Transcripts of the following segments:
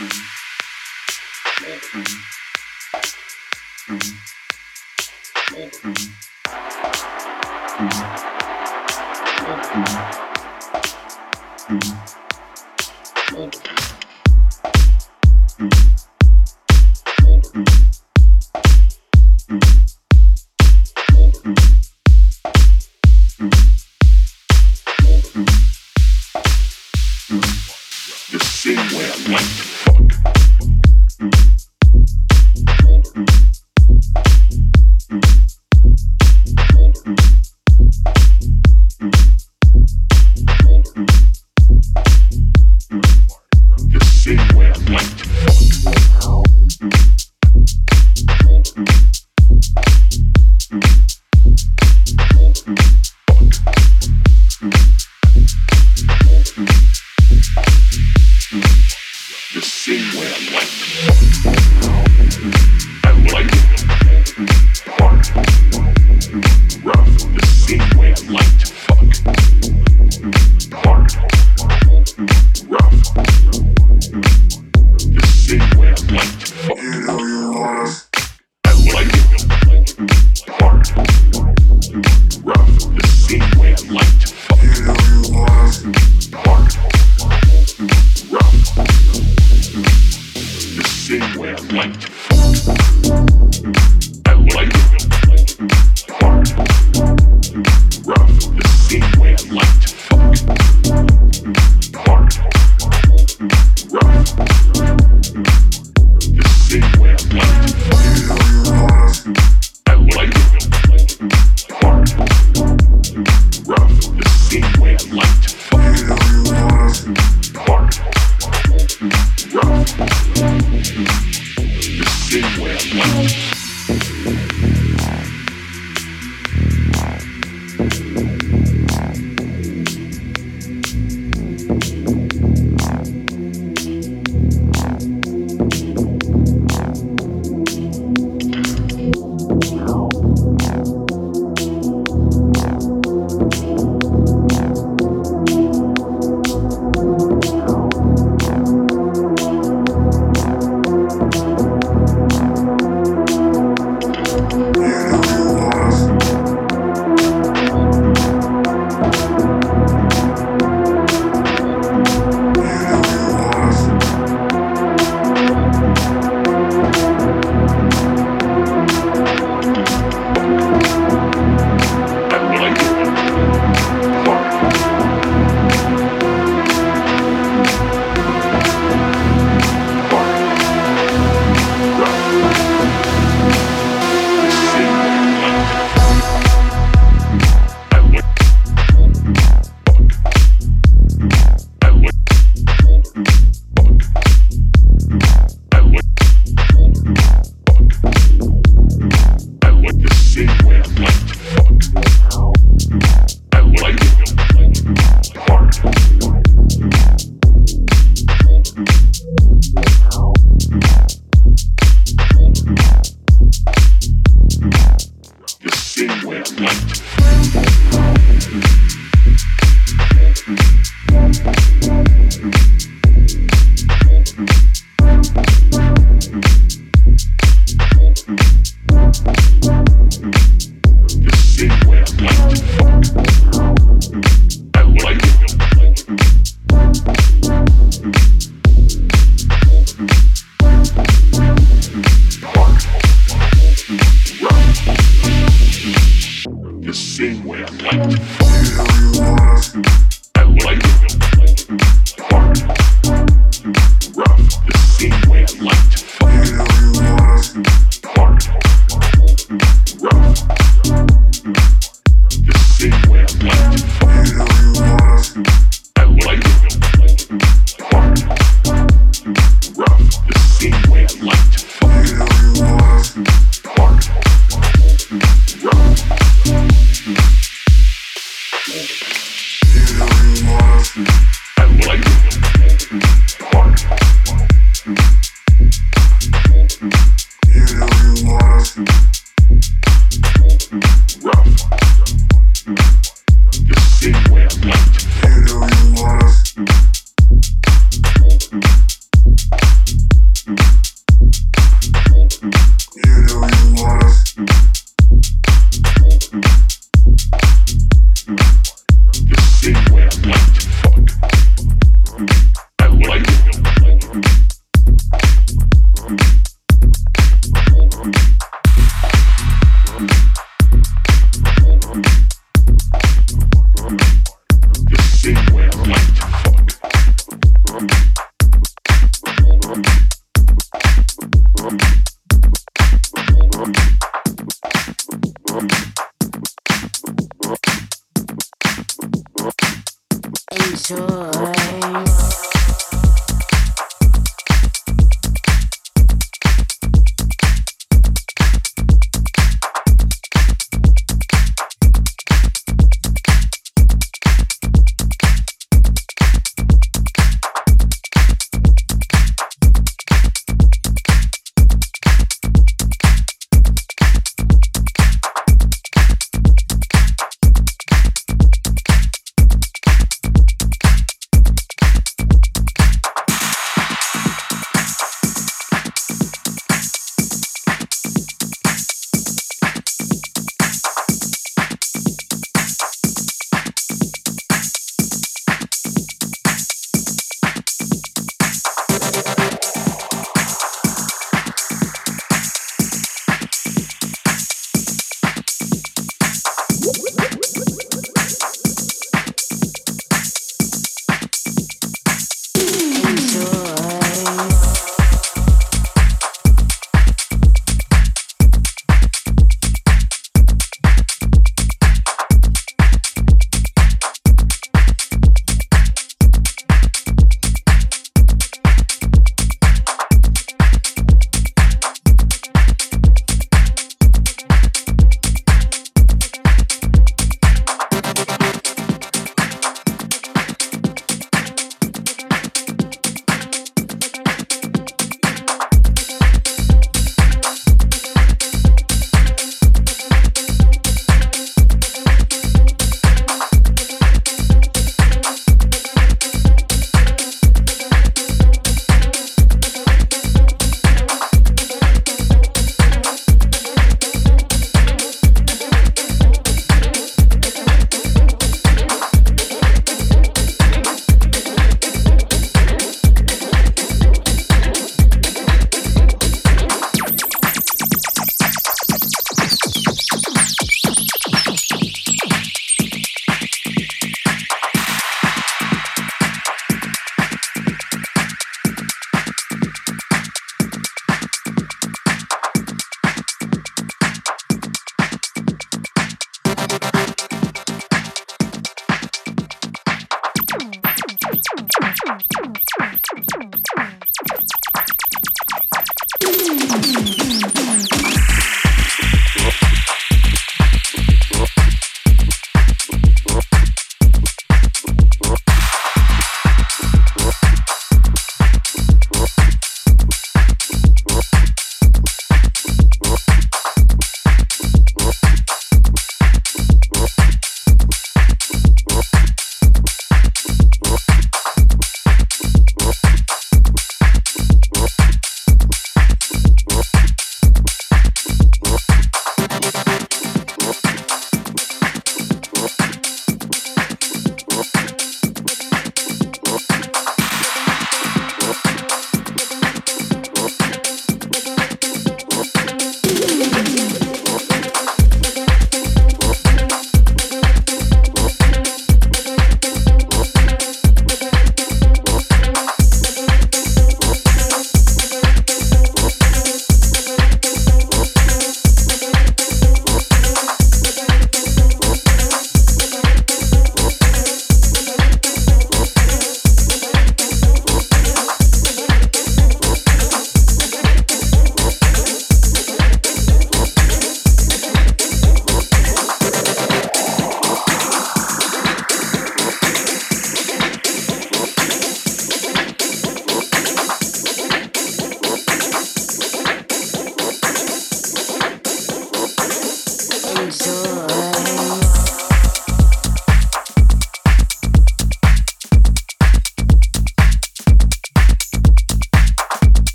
I like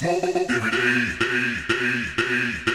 smoke every day. day, day, day